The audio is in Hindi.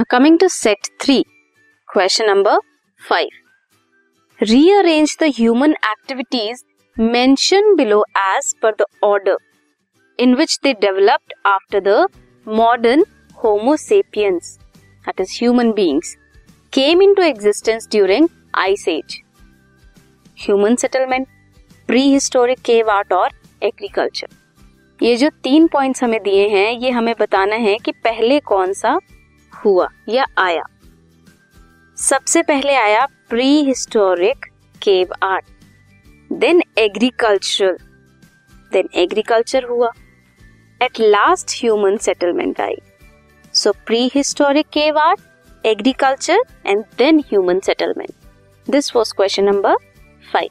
Now coming to set 3, question number 5. Rearrange the human activities mentioned below as per the order in which they developed after the modern Homo sapiens, that is human beings, came into existence during Ice Age. Human settlement, prehistoric cave art और एग्रीकल्चर ये जो तीन पॉइंट्स हमें दिए हैं ये हमें बताना है कि पहले कौन सा हुआ या आया। सबसे पहले आया prehistoric cave art then agriculture then agriculture हुआ। At last human settlement I. So prehistoric cave art agriculture and then human settlement this was question number five